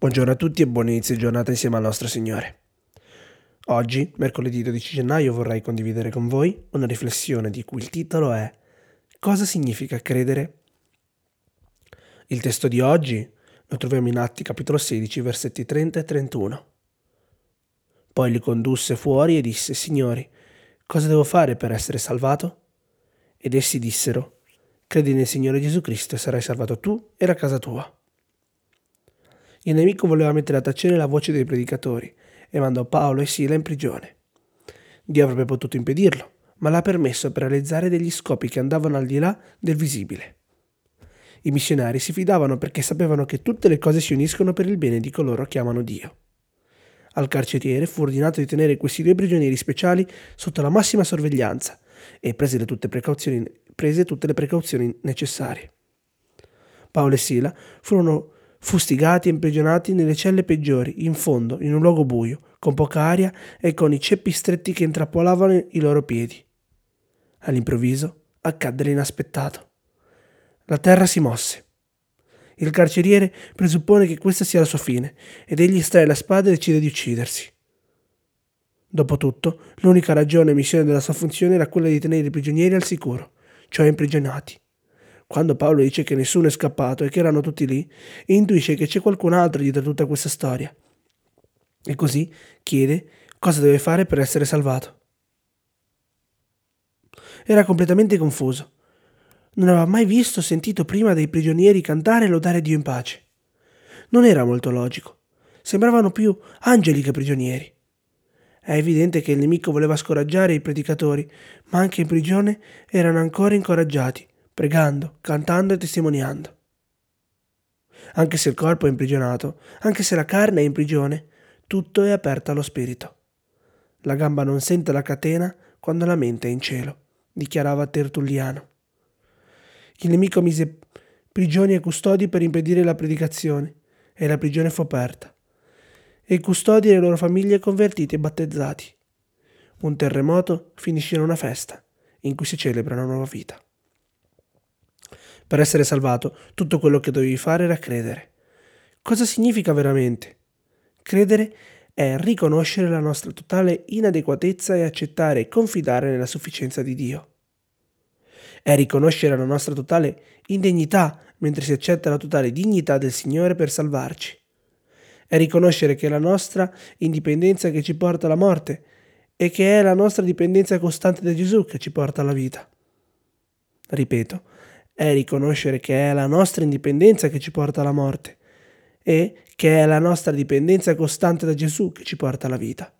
Buongiorno a tutti e buon inizio giornata insieme al nostro Signore. Oggi, mercoledì 12 gennaio, vorrei condividere con voi una riflessione di cui il titolo è Cosa significa credere? Il testo di oggi lo troviamo in Atti capitolo 16, versetti 30 e 31. Poi li condusse fuori e disse, Signori, cosa devo fare per essere salvato? Ed essi dissero, Credi nel Signore Gesù Cristo e sarai salvato tu e la casa tua. Il nemico voleva mettere a tacere la voce dei predicatori e mandò Paolo e Sila in prigione. Dio avrebbe potuto impedirlo, ma l'ha permesso per realizzare degli scopi che andavano al di là del visibile. I missionari si fidavano perché sapevano che tutte le cose si uniscono per il bene di coloro che amano Dio. Al carceriere fu ordinato di tenere questi due prigionieri speciali sotto la massima sorveglianza e prese tutte, prese tutte le precauzioni necessarie. Paolo e Sila furono fustigati e imprigionati nelle celle peggiori, in fondo, in un luogo buio, con poca aria e con i ceppi stretti che intrappolavano i loro piedi. All'improvviso accadde l'inaspettato. La terra si mosse. Il carceriere presuppone che questa sia la sua fine ed egli estrae la spada e decide di uccidersi. Dopotutto, l'unica ragione e missione della sua funzione era quella di tenere i prigionieri al sicuro, cioè imprigionati. Quando Paolo dice che nessuno è scappato e che erano tutti lì, intuisce che c'è qualcun altro dietro tutta questa storia. E così chiede cosa deve fare per essere salvato. Era completamente confuso. Non aveva mai visto o sentito prima dei prigionieri cantare e lodare Dio in pace. Non era molto logico. Sembravano più angeli che prigionieri. È evidente che il nemico voleva scoraggiare i predicatori, ma anche in prigione erano ancora incoraggiati pregando, cantando e testimoniando. Anche se il corpo è imprigionato, anche se la carne è in prigione, tutto è aperto allo spirito. La gamba non sente la catena quando la mente è in cielo, dichiarava Tertulliano. Il nemico mise prigioni e custodi per impedire la predicazione, e la prigione fu aperta. E i custodi e le loro famiglie convertiti e battezzati. Un terremoto finisce in una festa, in cui si celebra una nuova vita. Per essere salvato, tutto quello che dovevi fare era credere. Cosa significa veramente? Credere è riconoscere la nostra totale inadeguatezza e accettare e confidare nella sufficienza di Dio. È riconoscere la nostra totale indegnità mentre si accetta la totale dignità del Signore per salvarci. È riconoscere che è la nostra indipendenza che ci porta alla morte e che è la nostra dipendenza costante da Gesù che ci porta alla vita. Ripeto, è riconoscere che è la nostra indipendenza che ci porta alla morte e che è la nostra dipendenza costante da Gesù che ci porta alla vita.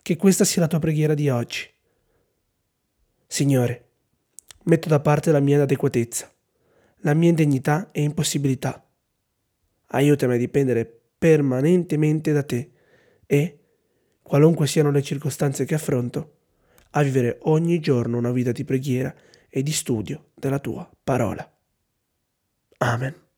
Che questa sia la tua preghiera di oggi. Signore, metto da parte la mia inadeguatezza, la mia indegnità e impossibilità. Aiutami a dipendere permanentemente da te e, qualunque siano le circostanze che affronto, a vivere ogni giorno una vita di preghiera e di studio della tua parola. Amen.